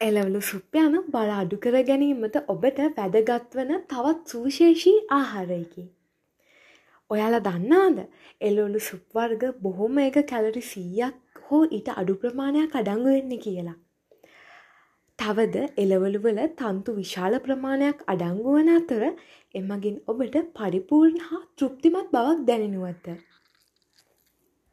එළවලු සුප් යනු බර අඩු කර ගැනීමට ඔබට වැදගත් වන තවත් සුවිශේෂී ආහාරයකි. ඔයාලා දන්නාද එළවලු සුප් වර්ග බොහොම එක කැලරි සීයක් හෝ ඊට අඩු ප්‍රමාණයක් අඩංගු වෙන්නේ කියලා. තවද එළවලු වල තන්තු විශාල ප්‍රමාණයක් අඩංගු වන අතර එමගින් ඔබට පරිපූර්ණ හා තෘප්තිමත් බවක් දැනෙනු ඇත.